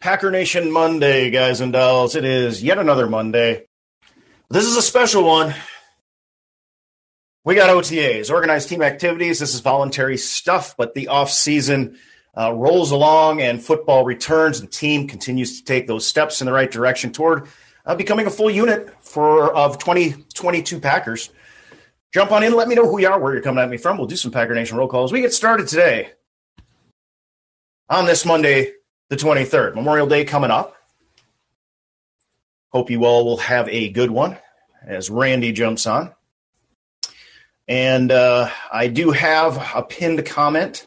Packer Nation Monday, guys and dolls. It is yet another Monday. This is a special one. We got OTAs, organized team activities. This is voluntary stuff, but the off season uh, rolls along and football returns. The team continues to take those steps in the right direction toward uh, becoming a full unit for of 2022 Packers. Jump on in. Let me know who you are, where you're coming at me from. We'll do some Packer Nation roll calls. We get started today on this Monday, the 23rd. Memorial Day coming up. Hope you all will have a good one as Randy jumps on. And uh, I do have a pinned comment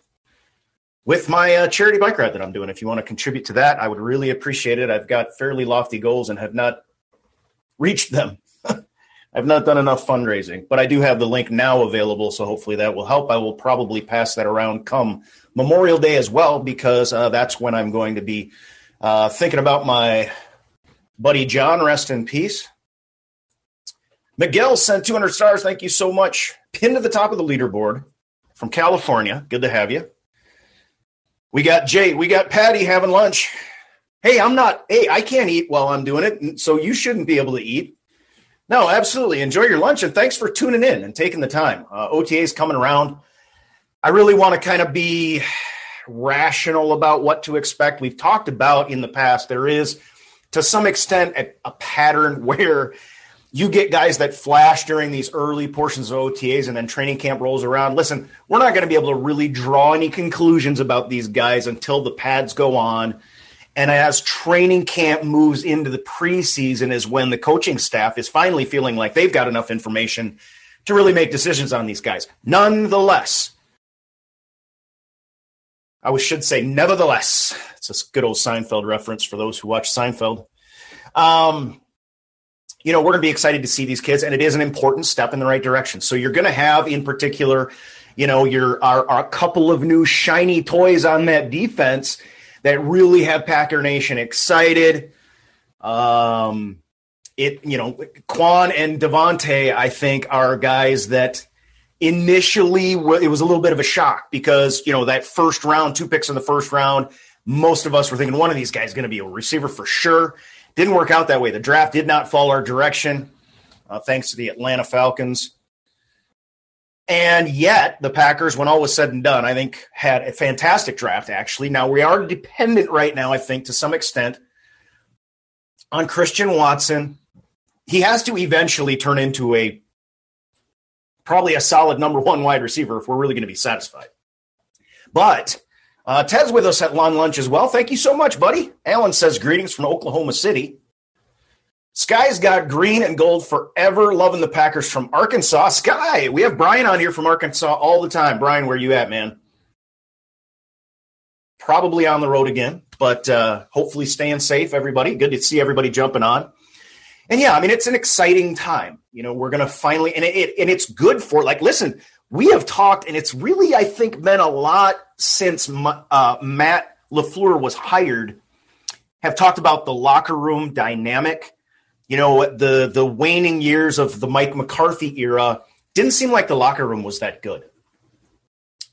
with my uh, charity bike ride that I'm doing. If you want to contribute to that, I would really appreciate it. I've got fairly lofty goals and have not reached them. I've not done enough fundraising, but I do have the link now available, so hopefully that will help. I will probably pass that around come Memorial Day as well, because uh, that's when I'm going to be uh, thinking about my buddy John. Rest in peace. Miguel sent 200 stars. Thank you so much. Pinned to the top of the leaderboard from California. Good to have you. We got Jay. We got Patty having lunch. Hey, I'm not. Hey, I can't eat while I'm doing it, so you shouldn't be able to eat. No, absolutely. Enjoy your lunch and thanks for tuning in and taking the time. Uh, OTA is coming around. I really want to kind of be rational about what to expect. We've talked about in the past, there is to some extent a, a pattern where you get guys that flash during these early portions of OTAs and then training camp rolls around. Listen, we're not going to be able to really draw any conclusions about these guys until the pads go on. And as training camp moves into the preseason, is when the coaching staff is finally feeling like they've got enough information to really make decisions on these guys. Nonetheless, I should say, nevertheless, it's a good old Seinfeld reference for those who watch Seinfeld. Um, you know, we're going to be excited to see these kids, and it is an important step in the right direction. So you're going to have, in particular, you know, your our, our couple of new shiny toys on that defense that really have Packer Nation excited. Um, it you know, Quay and Devonte, I think, are guys that initially it was a little bit of a shock because you know that first round, two picks in the first round, most of us were thinking one of these guys is going to be a receiver for sure. Didn't work out that way. The draft did not fall our direction, uh, thanks to the Atlanta Falcons. And yet, the Packers, when all was said and done, I think had a fantastic draft, actually. Now, we are dependent right now, I think, to some extent, on Christian Watson. He has to eventually turn into a probably a solid number one wide receiver if we're really going to be satisfied. But uh, Ted's with us at Long Lunch as well. Thank you so much, buddy. Alan says greetings from Oklahoma City. Sky's got green and gold forever. Loving the Packers from Arkansas. Sky, we have Brian on here from Arkansas all the time. Brian, where you at, man? Probably on the road again, but uh, hopefully staying safe, everybody. Good to see everybody jumping on. And yeah, I mean, it's an exciting time. You know, we're going to finally, and it, and it's good for, like, listen, we have talked, and it's really, I think, been a lot since uh, Matt LaFleur was hired, have talked about the locker room dynamic. You know, the the waning years of the Mike McCarthy era didn't seem like the locker room was that good.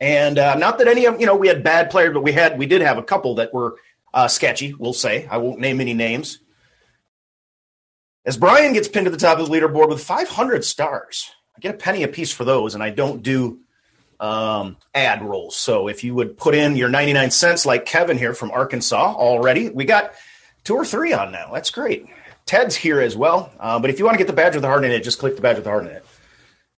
And uh, not that any of you know we had bad players, but we had we did have a couple that were uh, sketchy. We'll say I won't name any names. As Brian gets pinned to the top of the leaderboard with 500 stars, I get a penny a piece for those, and I don't do um, ad rolls. So if you would put in your 99 cents, like Kevin here from Arkansas already, we got two or three on now. That's great. Ted's here as well. Uh, but if you want to get the badge with the heart in it, just click the badge with the heart in it.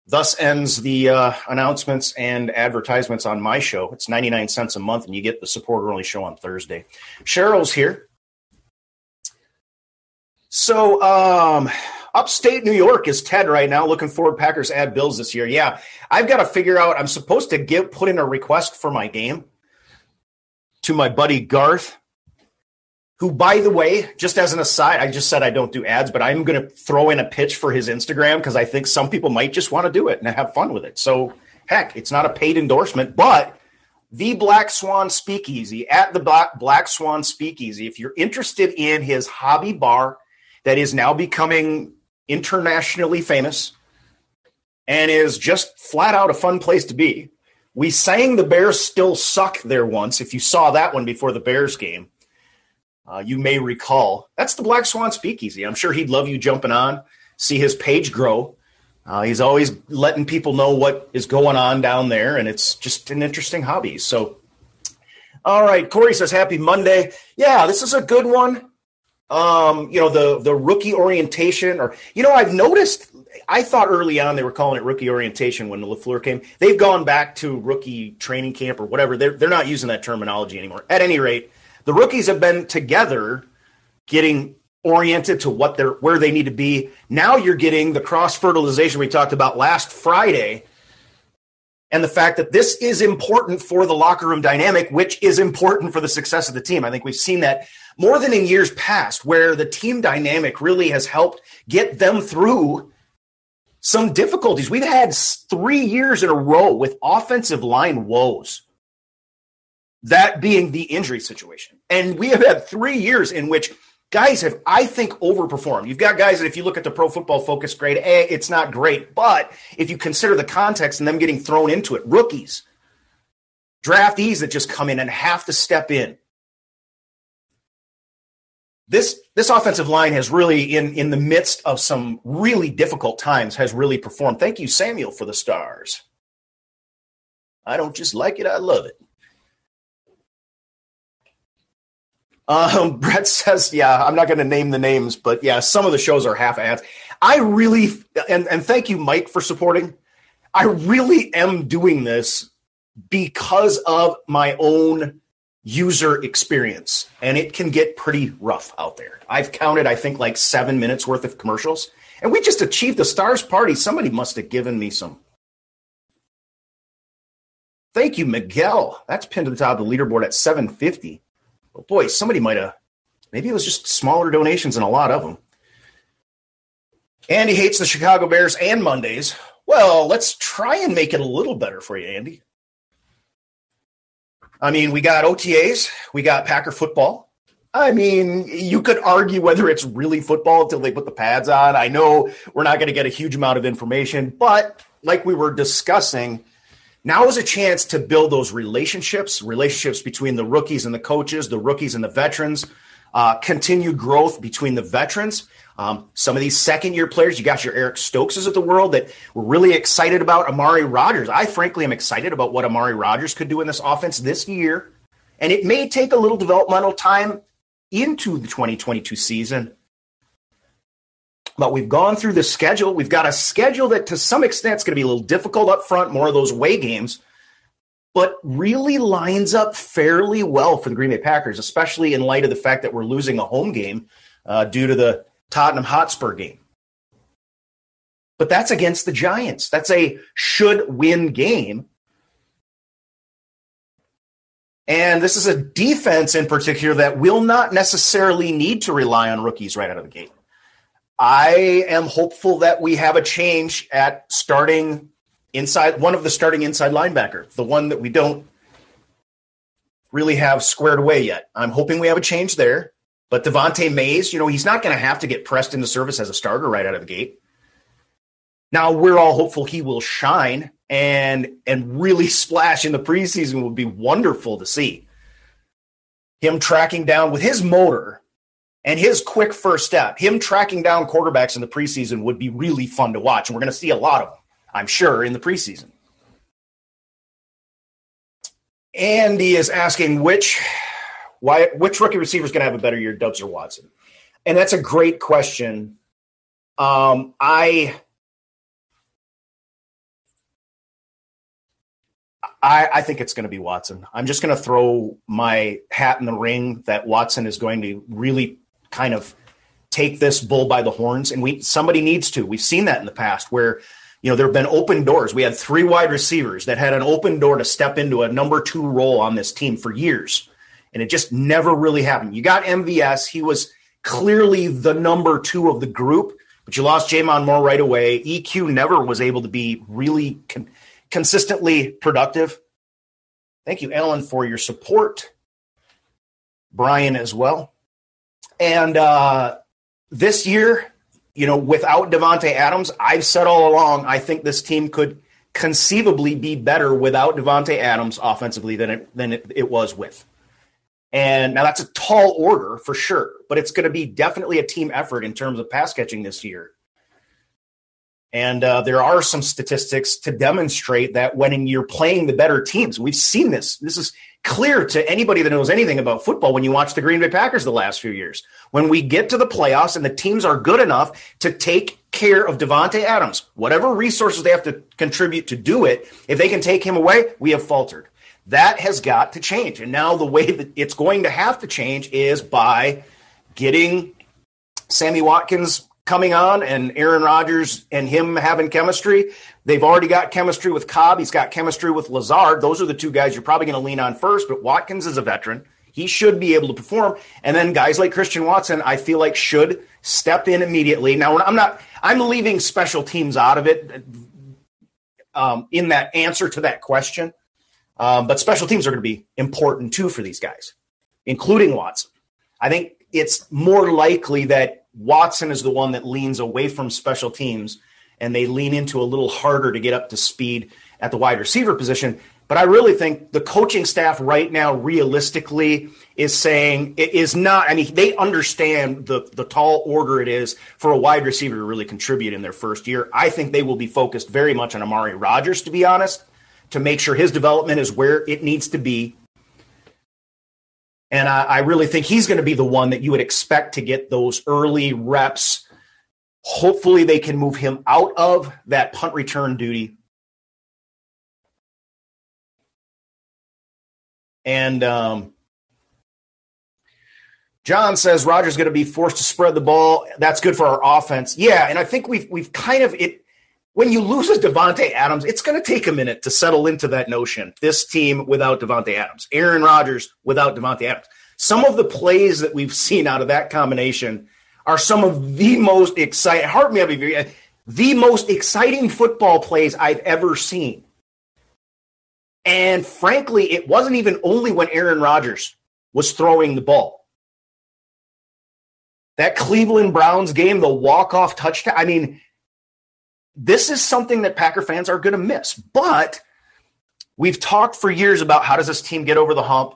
Thus ends the uh, announcements and advertisements on my show. It's 99 cents a month, and you get the supporter only show on Thursday. Cheryl's here. So, um, upstate New York is Ted right now. Looking forward Packers add Bills this year. Yeah, I've got to figure out. I'm supposed to give put in a request for my game to my buddy Garth, who, by the way, just as an aside, I just said I don't do ads, but I'm going to throw in a pitch for his Instagram because I think some people might just want to do it and have fun with it. So, heck, it's not a paid endorsement, but the Black Swan Speakeasy at the Black, Swan Speakeasy. If you're interested in his hobby bar that is now becoming internationally famous and is just flat out a fun place to be. We sang the Bears still suck there once. If you saw that one before the Bears game, Uh, you may recall that's the Black Swan Speakeasy. I'm sure he'd love you jumping on, see his page grow. Uh, he's always letting people know what is going on down there, and it's just an interesting hobby. So, all right, Corey says, "Happy Monday." Yeah, this is a good one. Um, you know the the rookie orientation, or you know, I've noticed. I thought early on they were calling it rookie orientation when the Lafleur came. They've gone back to rookie training camp or whatever. They're they're not using that terminology anymore. At any rate, the rookies have been together, getting oriented to what they're where they need to be. Now you're getting the cross fertilization we talked about last Friday and the fact that this is important for the locker room dynamic, which is important for the success of the team. I think we've seen that more than in years past, where the team dynamic really has helped get them through some difficulties. We've had three years in a row with offensive line woes, that being the injury situation. And we have had three years in which guys have, I think, overperformed. You've got guys that, if you look at the pro football focus grade, A, it's not great. But if you consider the context and them getting thrown into it, rookies, draftees that just come in and have to step in. This this offensive line has really, in in the midst of some really difficult times, has really performed. Thank you, Samuel, for the stars. I don't just like it; I love it. Um, Brett says, yeah, I'm not going to name the names, but yeah, some of the shows are half ads. I really, and, and thank you, Mike, for supporting. I really am doing this because of my own user experience, and it can get pretty rough out there. I've counted, I think, like seven minutes worth of commercials, and we just achieved the stars party. Somebody must have given me some. Thank you, Miguel. That's pinned to the top of the leaderboard at 750 oh boy, somebody might have, maybe it was just smaller donations and a lot of them. Andy hates the Chicago Bears and Mondays. Well, let's try and make it a little better for you, Andy. I mean, we got OTAs, we got Packer football. I mean, you could argue whether it's really football until they put the pads on. I know we're not going to get a huge amount of information, but like we were discussing, now is a chance to build those relationships, relationships between the rookies and the coaches, the rookies and the veterans, uh, continued growth between the veterans. Um, some of these second year players, you got your Eric Stokeses of the world that we're really excited about. Amari Rodgers. I frankly am excited about what Amari Rodgers could do in this offense this year. And it may take a little developmental time into the 2022 season. But we've gone through the schedule. We've got a schedule that to some extent is going to be a little difficult up front, more of those away games, but really lines up fairly well for the Green Bay Packers, especially in light of the fact that we're losing a home game uh, due to the Tottenham Hotspur game. But that's against the Giants. That's a should win game. And this is a defense in particular that will not necessarily need to rely on rookies right out of the gate. I am hopeful that we have a change at starting inside one of the starting inside linebacker, the one that we don't really have squared away yet. I'm hoping we have a change there. But Devante Mays, you know, he's not going to have to get pressed into service as a starter right out of the gate. Now we're all hopeful he will shine and and really splash in the preseason would be wonderful to see. Him tracking down with his motor and his quick first step, him tracking down quarterbacks in the preseason would be really fun to watch. And we're going to see a lot of them, I'm sure, in the preseason. Andy is asking which why which rookie receiver is going to have a better year, Doubs or Watson? And that's a great question. Um, I I, I, think it's going to be Watson. I'm just going to throw my hat in the ring that Watson is going to really kind of take this bull by the horns and we somebody needs to. We've seen that in the past where you know there have been open doors. We had three wide receivers that had an open door to step into a number two role on this team for years and it just never really happened. You got mvs he was clearly the number two of the group but you lost J'Mon Moore right away. Eq never was able to be really con- consistently productive. Thank you alan for your support. Brian as well and uh, this year, you know, without Davante Adams, I've said all along, I think this team could conceivably be better without Davante Adams offensively than it than it, it was with. And now that's a tall order for sure, but it's going to be definitely a team effort in terms of pass catching this year. And uh, there are some statistics to demonstrate that when you're playing the better teams, we've seen this. This is clear to anybody that knows anything about football when you watch the Green Bay Packers the last few years. When we get to the playoffs and the teams are good enough to take care of Davante Adams, whatever resources they have to contribute to do it, if they can take him away, we have faltered. That has got to change. And now the way that it's going to have to change is by getting Sammy Watkins coming on and Aaron Rodgers and him having chemistry. They've already got chemistry with Cobb. He's got chemistry with Lazard. Those are the two guys you're probably going to lean on first, but Watkins is a veteran. He should be able to perform. And then guys like Christian Watson, I feel like should step in immediately. Now, I'm not, I'm leaving special teams out of it um, in that answer to that question. Um, but special teams are going to be important too for these guys, including Watson. I think it's more likely that Watson is the one that leans away from special teams and they lean into a little harder to get up to speed at the wide receiver position. But I really think the coaching staff right now, realistically, is saying it is not. I mean, they understand the the tall order it is for a wide receiver to really contribute in their first year. I think they will be focused very much on Amari Rodgers, to be honest, to make sure his development is where it needs to be and I, I really think he's going to be the one that you would expect to get those early reps. Hopefully, they can move him out of that punt return duty. And um, John says Rodgers going to be forced to spread the ball. That's good for our offense. Yeah, and I think we've we've kind of it when you lose as Davante Adams, it's going to take a minute to settle into that notion. This team without Davante Adams, Aaron Rodgers without Davante Adams. Some of the plays that we've seen out of that combination are some of the most exciting. Heart me up if you the most exciting football plays I've ever seen. And frankly, it wasn't even only when Aaron Rodgers was throwing the ball. That Cleveland Browns game, the walk-off touchdown. I mean, this is something that Packer fans are going to miss. But we've talked for years about how does this team get over the hump.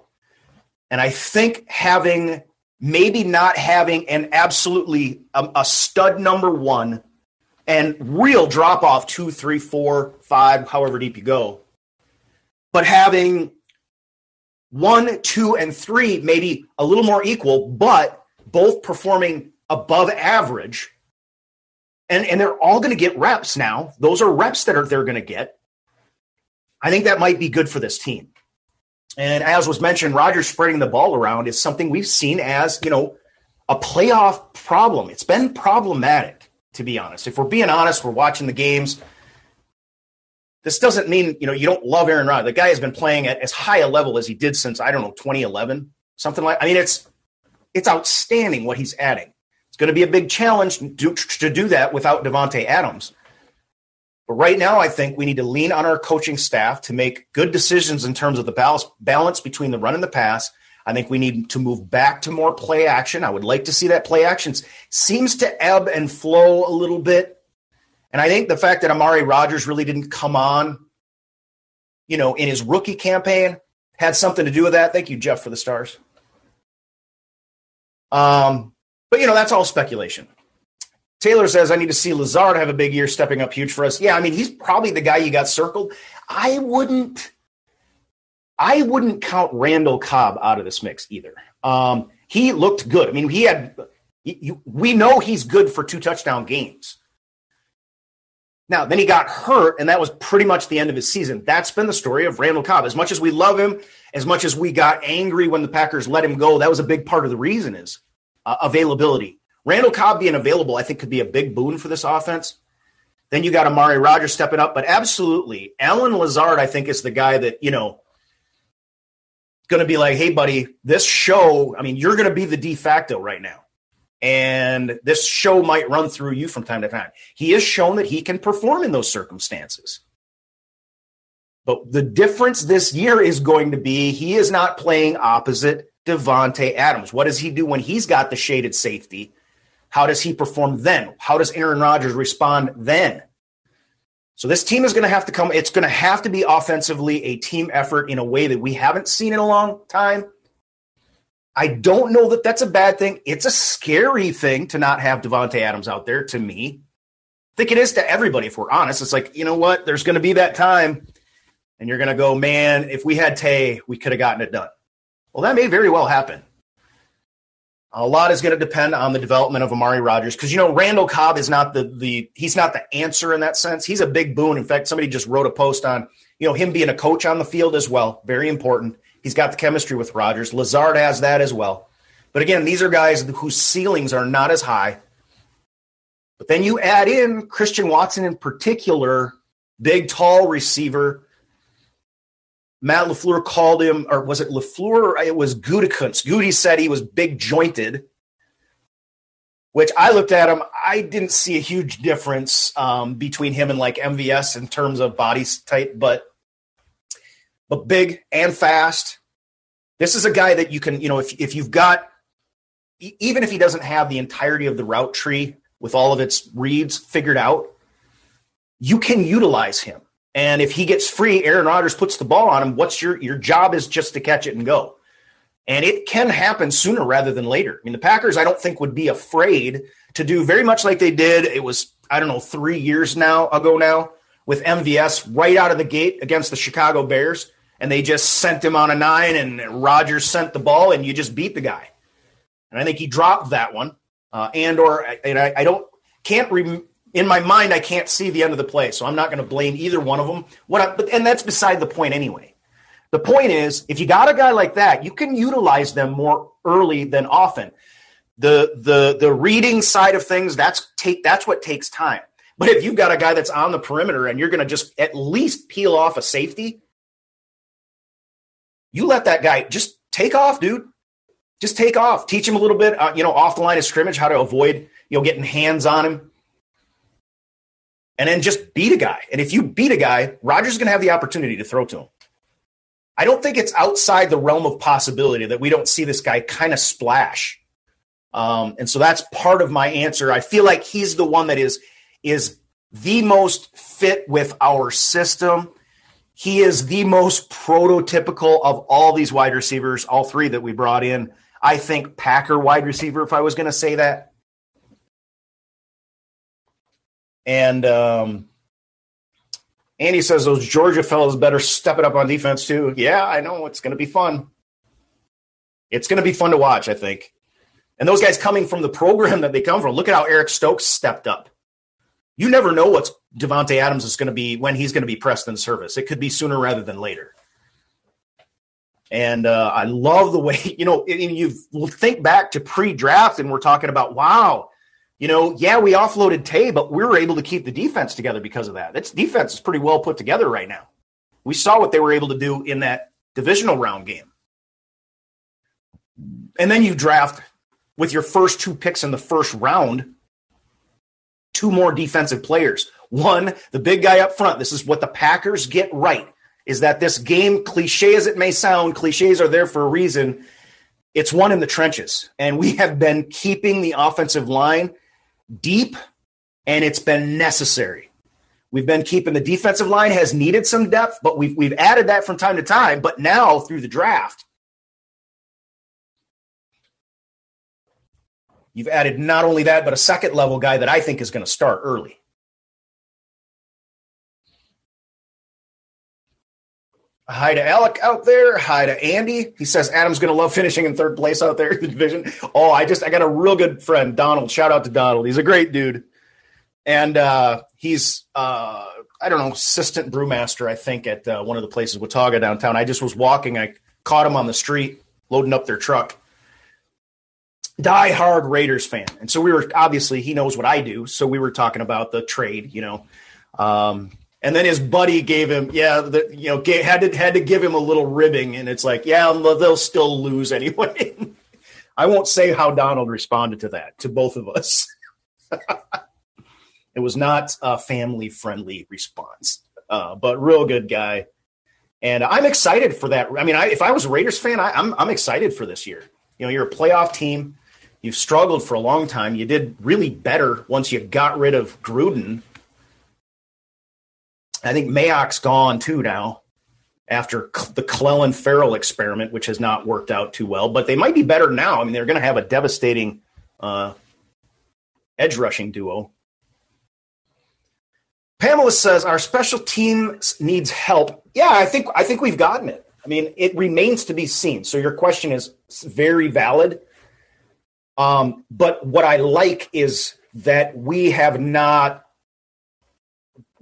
And I think having maybe not having an absolutely um, a stud number one and real drop off two, three, four, five, however deep you go, but having one, two, and three maybe a little more equal, but both performing above average and and they're all going to get reps now. Those are reps that are they're going to get. I think that might be good for this team. And as was mentioned, Rodgers spreading the ball around is something we've seen as you know a playoff problem. It's been problematic, to be honest. If we're being honest, we're watching the games. This doesn't mean you know you don't love Aaron Rodgers. The guy has been playing at as high a level as he did since I don't know 2011, something like. I mean, it's it's outstanding what he's adding. It's going to be a big challenge to, to do that without Davante Adams. But right now, I think we need to lean on our coaching staff to make good decisions in terms of the balance, between the run and the pass. I think we need to move back to more play action. I would like to see that play action seems to ebb and flow a little bit. And I think the fact that Amari Rodgers really didn't come on, you know, in his rookie campaign had something to do with that. Thank you, Jeff, for the stars. Um, but, you know, that's all speculation. Taylor says, I need to see Lazard have a big year stepping up huge for us. Yeah, I mean, he's probably the guy you got circled. I wouldn't. I wouldn't count Randall Cobb out of this mix either. Um, he looked good. I mean, he had. He, we know he's good for two touchdown games. Now, then he got hurt, and that was pretty much the end of his season. That's been the story of Randall Cobb. As much as we love him, as much as we got angry when the Packers let him go, that was a big part of the reason is uh, availability. Randall Cobb being available, I think, could be a big boon for this offense. Then you got Amari Rodgers stepping up, but absolutely, Allen Lazard, I think, is the guy that you know going to be like, hey, buddy, this show. I mean, you're going to be the de facto right now, and this show might run through you from time to time. He has shown that he can perform in those circumstances. But the difference this year is going to be he is not playing opposite Davante Adams. What does he do when he's got the shaded safety? How does he perform then? How does Aaron Rodgers respond then? So this team is going to have to come. It's going to have to be offensively a team effort in a way that we haven't seen in a long time. I don't know that that's a bad thing. It's a scary thing to not have Davante Adams out there to me. I think it is to everybody, if we're honest. It's like, you know what? There's going to be that time, and you're going to go, man, if we had Tay, we could have gotten it done. Well, that may very well happen. A lot is going to depend on the development of Amari Rodgers because you know Randall Cobb is not the the he's not the answer in that sense. He's a big boon. In fact, somebody just wrote a post on you know him being a coach on the field as well. Very important. He's got the chemistry with Rodgers. Lazard has that as well. But again, these are guys whose ceilings are not as high. But then you add in Christian Watson in particular, big, tall receiver. Matt LaFleur called him, or was it LaFleur? It was Gutekunst. Goody said he was big jointed, which I looked at him. I didn't see a huge difference um, between him and like MVS in terms of body type, but but big and fast. This is a guy that you can, you know, if if you've got, even if he doesn't have the entirety of the route tree with all of its reads figured out, you can utilize him. And if he gets free, Aaron Rodgers puts the ball on him. What's your your job is just to catch it and go. And it can happen sooner rather than later. I mean, the Packers, I don't think, would be afraid to do very much like they did. It was, I don't know, three years now ago now with MVS right out of the gate against the Chicago Bears and they just sent him on a nine, and Rodgers sent the ball, and you just beat the guy. And I think he dropped that one. Uh, and or and I, I don't can't re, in my mind I can't see the end of the play, so I'm not going to blame either one of them. What I, but and that's beside the point anyway. The point is, if you got a guy like that, you can utilize them more early than often. The the the reading side of things that's take that's what takes time. But if you've got a guy that's on the perimeter and you're going to just at least peel off a safety, you let that guy just take off, dude. Just take off. Teach him a little bit, uh, you know, off the line of scrimmage, how to avoid, you know, getting hands on him. And then just beat a guy. And if you beat a guy, Rodgers is going to have the opportunity to throw to him. I don't think it's outside the realm of possibility that we don't see this guy kind of splash. Um, and so that's part of my answer. I feel like he's the one that is is the most fit with our system he is the most prototypical of all these wide receivers, all three that we brought in. I think Packer wide receiver, if I was going to say that. And um, Andy says those Georgia fellows better step it up on defense too. Yeah, I know it's going to be fun. It's going to be fun to watch, I think. And those guys coming from the program that they come from, look at how Eric Stokes stepped up you never know what Devonte Adams is going to be when he's going to be pressed in service. It could be sooner rather than later. And uh, I love the way you know. You think back to pre-draft, and we're talking about wow, you know, yeah, we offloaded Tay, but we were able to keep the defense together because of that. Its defense is pretty well put together right now. We saw what they were able to do in that divisional round game. And then you draft with your first two picks in the first round two more defensive players. One, the big guy up front. This is what the Packers get right is that this game, cliche as it may sound, cliches are there for a reason. It's one in the trenches. And we have been keeping the offensive line deep, and it's been necessary. We've been keeping the defensive line has needed some depth, but we've we've added that from time to time. But now through the draft, You've added not only that, but a second level guy that I think is going to start early. Hi to Alec out there. Hi to Andy. He says Adam's going to love finishing in third place out there in the division. Oh, I just I got a real good friend, Donald. Shout out to Donald. He's a great dude, and uh, he's uh, I don't know assistant brewmaster I think at uh, one of the places Watauga downtown. I just was walking. I caught him on the street loading up their truck, die-hard Raiders fan, and so we were obviously he knows what I do, so we were talking about the trade, you know. Um, and then his buddy gave him, yeah, the, you know, gave, had to had to give him a little ribbing, and it's like, yeah, they'll still lose anyway. I won't say how Donald responded to that to both of us. it was not a family friendly response, uh, but real good guy. And I'm excited for that. I mean, I, if I was a Raiders fan, I, I'm I'm excited for this year. You know, you're a playoff team. You've struggled for a long time. You did really better once you got rid of Gruden. I think Mayock's gone too now. after the Clelin Ferrell experiment, which has not worked out too well. But they might be better now. I mean, they're going to have a devastating uh, edge rushing duo. Pamela says our special teams needs help. Yeah, I think I think we've gotten it. I mean, it remains to be seen. So your question is very valid. Um, but what I like is that we have not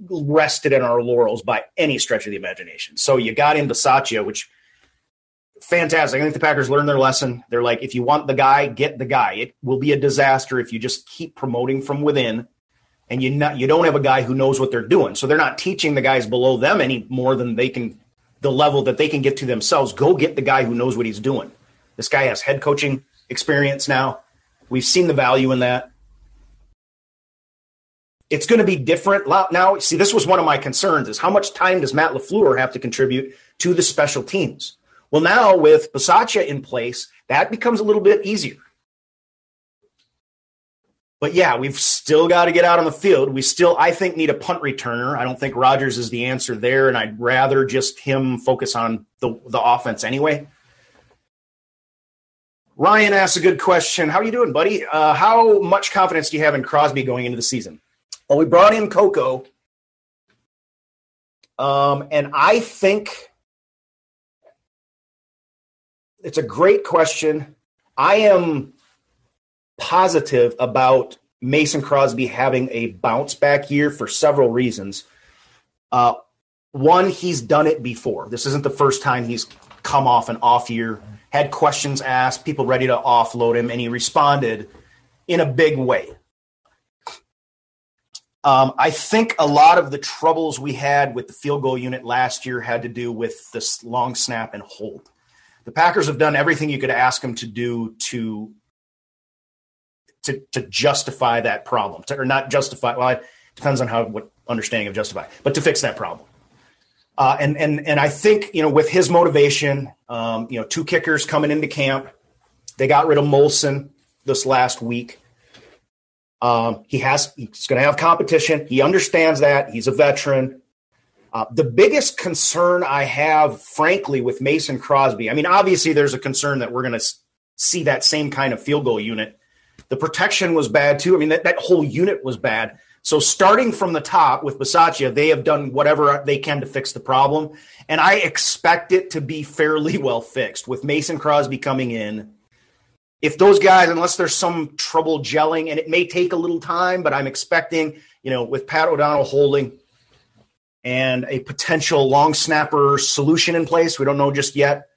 rested in our laurels by any stretch of the imagination. So you got in Bisaccia, which fantastic. I think the Packers learned their lesson. They're like, if you want the guy, get the guy. It will be a disaster if you just keep promoting from within and you not you don't have a guy who knows what they're doing. So they're not teaching the guys below them any more than they can the level that they can get to themselves. Go get the guy who knows what he's doing. This guy has head coaching experience now. We've seen the value in that. It's going to be different now. See, this was one of my concerns: is how much time does Matt Lafleur have to contribute to the special teams? Well, now with Bisaccia in place, that becomes a little bit easier. But yeah, we've still got to get out on the field. We still, I think, need a punt returner. I don't think Rodgers is the answer there, and I'd rather just him focus on the, the offense anyway. Ryan asks a good question. How are you doing, buddy? Uh, how much confidence do you have in Crosby going into the season? Well, we brought in Coco, um, and I think it's a great question. I am positive about Mason Crosby having a bounce back year for several reasons. Uh, one, he's done it before. This isn't the first time he's come off an off year, had questions asked, people ready to offload him, and he responded in a big way. Um, I think a lot of the troubles we had with the field goal unit last year had to do with this long snap and hold. The Packers have done everything you could ask them to do to to, to justify that problem, to, or not justify. Well, it depends on how what understanding of justify, but to fix that problem. Uh, and and and I think you know with his motivation, um, you know, two kickers coming into camp, they got rid of Molson this last week. Um, he has he's going to have competition. He understands that. He's a veteran. Uh, the biggest concern I have, frankly, with Mason Crosby, I mean, obviously there's a concern that we're going to see that same kind of field goal unit. The protection was bad too. I mean, that, that whole unit was bad. So starting from the top with Bisaccia, they have done whatever they can to fix the problem. And I expect it to be fairly well fixed with Mason Crosby coming in if those guys, unless there's some trouble gelling, and it may take a little time, but I'm expecting, you know, with Pat O'Donnell holding and a potential long snapper solution in place, we don't know just yet,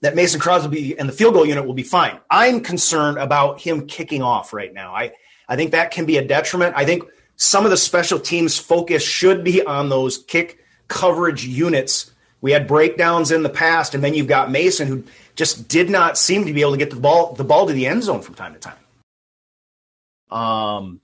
that Mason Crosby and the field goal unit will be fine. I'm concerned about him kicking off right now. I, I think that can be a detriment. I think some of the special teams focus should be on those kick coverage units. We had breakdowns in the past, and then you've got Mason who just did not seem to be able to get the ball the ball to the end zone from time to time. Um,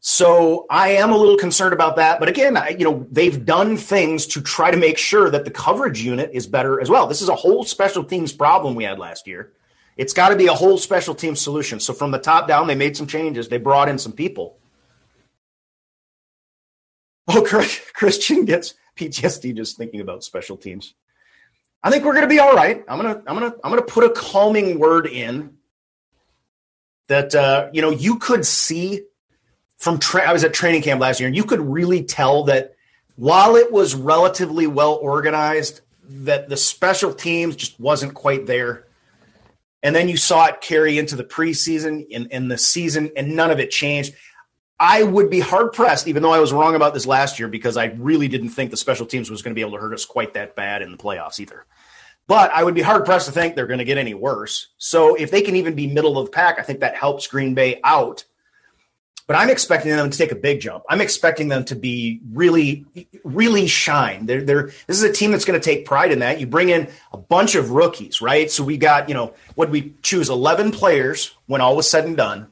so I am a little concerned about that. But again, I, you know, they've done things to try to make sure that the coverage unit is better as well. This is a whole special teams problem we had last year. It's got to be a whole special team solution. So from the top down, they made some changes. They brought in some people. Oh, Christian gets PTSD just thinking about special teams. I think we're going to be all right. I'm gonna I'm gonna I'm gonna put a calming word in that uh, you know you could see from tra- I was at training camp last year, and you could really tell that while it was relatively well organized, that the special teams just wasn't quite there. And then you saw it carry into the preseason and, in the season, and none of it changed. I would be hard pressed, even though I was wrong about this last year, because I really didn't think the special teams was going to be able to hurt us quite that bad in the playoffs either. But I would be hard pressed to think they're going to get any worse. So if they can even be middle of the pack, I think that helps Green Bay out. But I'm expecting them to take a big jump. I'm expecting them to be really, really shine. They're, they're, this is a team that's going to take pride in that. You bring in a bunch of rookies, right? So we got, you know, what we choose 11 players when all was said and done.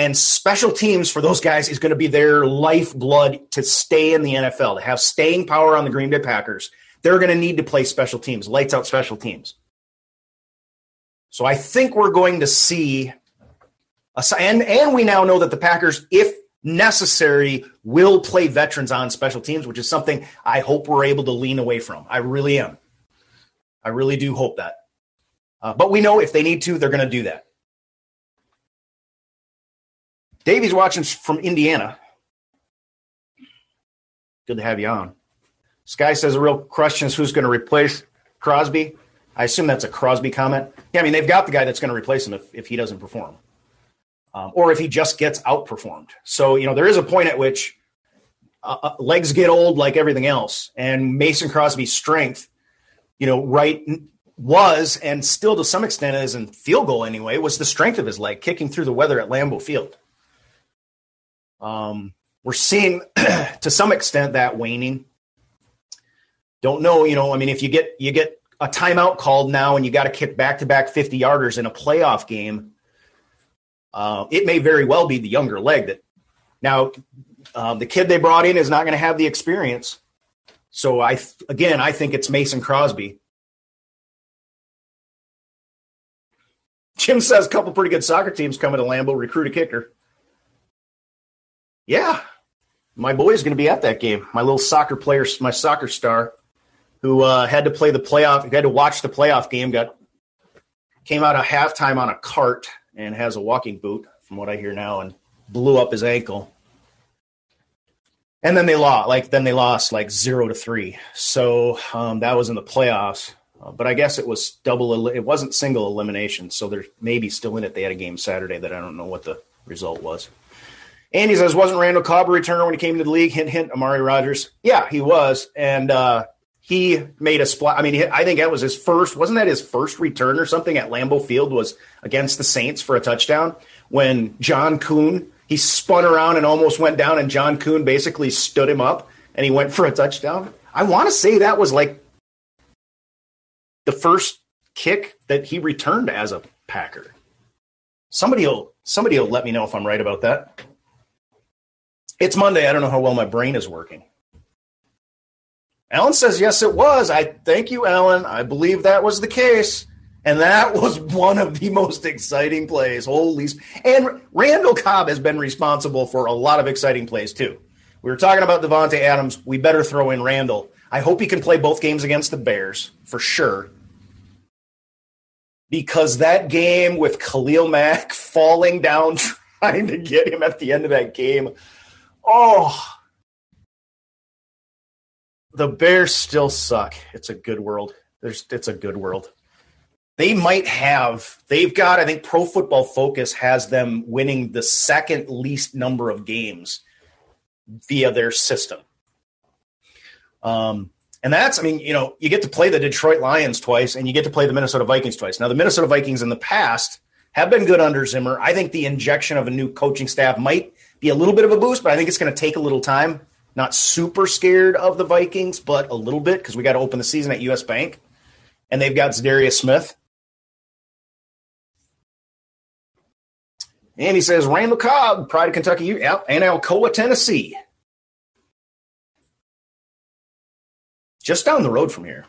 And special teams for those guys is going to be their lifeblood to stay in the NFL, to have staying power on the Green Bay Packers they're going to need to play special teams, lights out special teams. So I think we're going to see a, and and we now know that the Packers, if necessary will play veterans on special teams, which is something I hope we're able to lean away from. I really am. I really do hope that. Uh, but we know if they need to, they're going to do that. Davey's watching from Indiana. Good to have you on. Sky says a real question is who's going to replace Crosby. I assume that's a Crosby comment. Yeah, I mean they've got the guy that's going to replace him if, if he doesn't perform, um, or if he just gets outperformed. So you know there is a point at which uh, uh legs get old like everything else, and Mason Crosby's strength, you know, right was and still to some extent is in field goal anyway was the strength of his leg kicking through the weather at Lambeau Field. Um, we're seeing to some extent that waning. Don't know, you know. I mean, if you get you get a timeout called now and you got to kick back to back 50 yarders in a playoff game, uh, it may very well be the younger leg that now uh, the kid they brought in is not going to have the experience. So I again, I think it's Mason Crosby. Jim says a couple pretty good soccer teams coming to Lambeau recruit a kicker. Yeah, my boy is going to be at that game. My little soccer player, my soccer star, who uh, had to play the playoff, had to watch the playoff game, got came out of halftime on a cart and has a walking boot, from what I hear now, and blew up his ankle. And then they lost, like then they lost like zero to three. So um, that was in the playoffs. Uh, but I guess it was double. it wasn't single elimination. So they're maybe still in it. They had a game Saturday that I don't know what the result was. Andy says, wasn't Randall Cobb a returner when he came to the league? Hint, hint. Amari Rodgers. Yeah, he was, and uh, he made a splat. I mean, I think that was his first. Wasn't that his first return or something at Lambeau Field? Was against the Saints for a touchdown when John Kuhn he spun around and almost went down, and John Kuhn basically stood him up and he went for a touchdown. I want to say that was like the first kick that he returned as a Packer. Somebody will somebody will let me know if I'm right about that. It's Monday. I don't know how well my brain is working. Alan says, yes, it was. I thank you, Alan. I believe that was the case. And that was one of the most exciting plays. Holy. And Randall Cobb has been responsible for a lot of exciting plays, too. We were talking about Davante Adams. We better throw in Randall. I hope he can play both games against the Bears for sure. Because that game with Khalil Mack falling down trying to get him at the end of that game Oh, the Bears still suck. It's a good world. There's, it's a good world. They might have, they've got, I think Pro Football Focus has them winning the second least number of games via their system. Um, and that's, I mean, you know, you get to play the Detroit Lions twice and you get to play the Minnesota Vikings twice. Now, the Minnesota Vikings in the past have been good under Zimmer. I think the injection of a new coaching staff might be a little bit of a boost, but I think it's going to take a little time. Not super scared of the Vikings, but a little bit because we got to open the season at US Bank, and they've got Za'Darius Smith. And he says Randall Cobb, Pride of Kentucky, and Alcoa, Tennessee. Just down the road from here,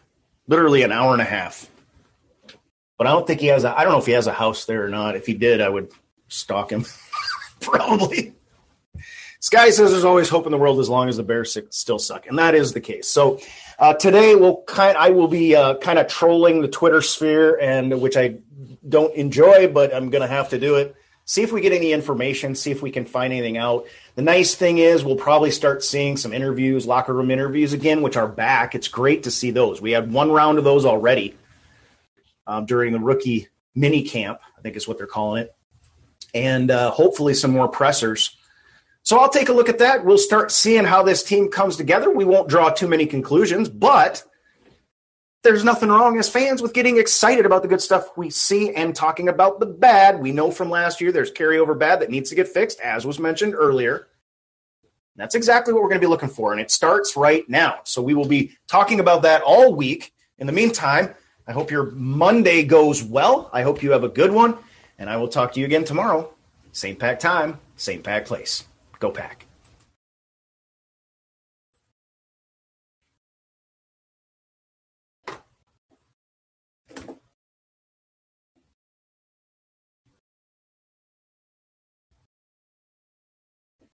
literally an hour and a half. But I don't think he has. I don't know if he has a house there or not. If he did, I would stalk him. Probably. Sky says there's always hope in the world as long as the Bears still suck, and that is the case. So uh, today we'll kind I will be uh, kind of trolling the Twitter sphere, and which I don't enjoy, but I'm going to have to do it. See if we get any information. See if we can find anything out. The nice thing is we'll probably start seeing some interviews, locker room interviews again, which are back. It's great to see those. We had one round of those already um, during the rookie mini camp. I think is what they're calling it, and uh, hopefully some more pressers so I'll take a look at that. We'll start seeing how this team comes together. We won't draw too many conclusions, but there's nothing wrong as fans with getting excited about the good stuff we see and talking about the bad. We know from last year there's carryover bad that needs to get fixed, as was mentioned earlier. That's exactly what we're going to be looking for, and it starts right now. So we will be talking about that all week. In the meantime, I hope your Monday goes well. I hope you have a good one, and I will talk to you again tomorrow. Same pack time, same pack place. Go Pack.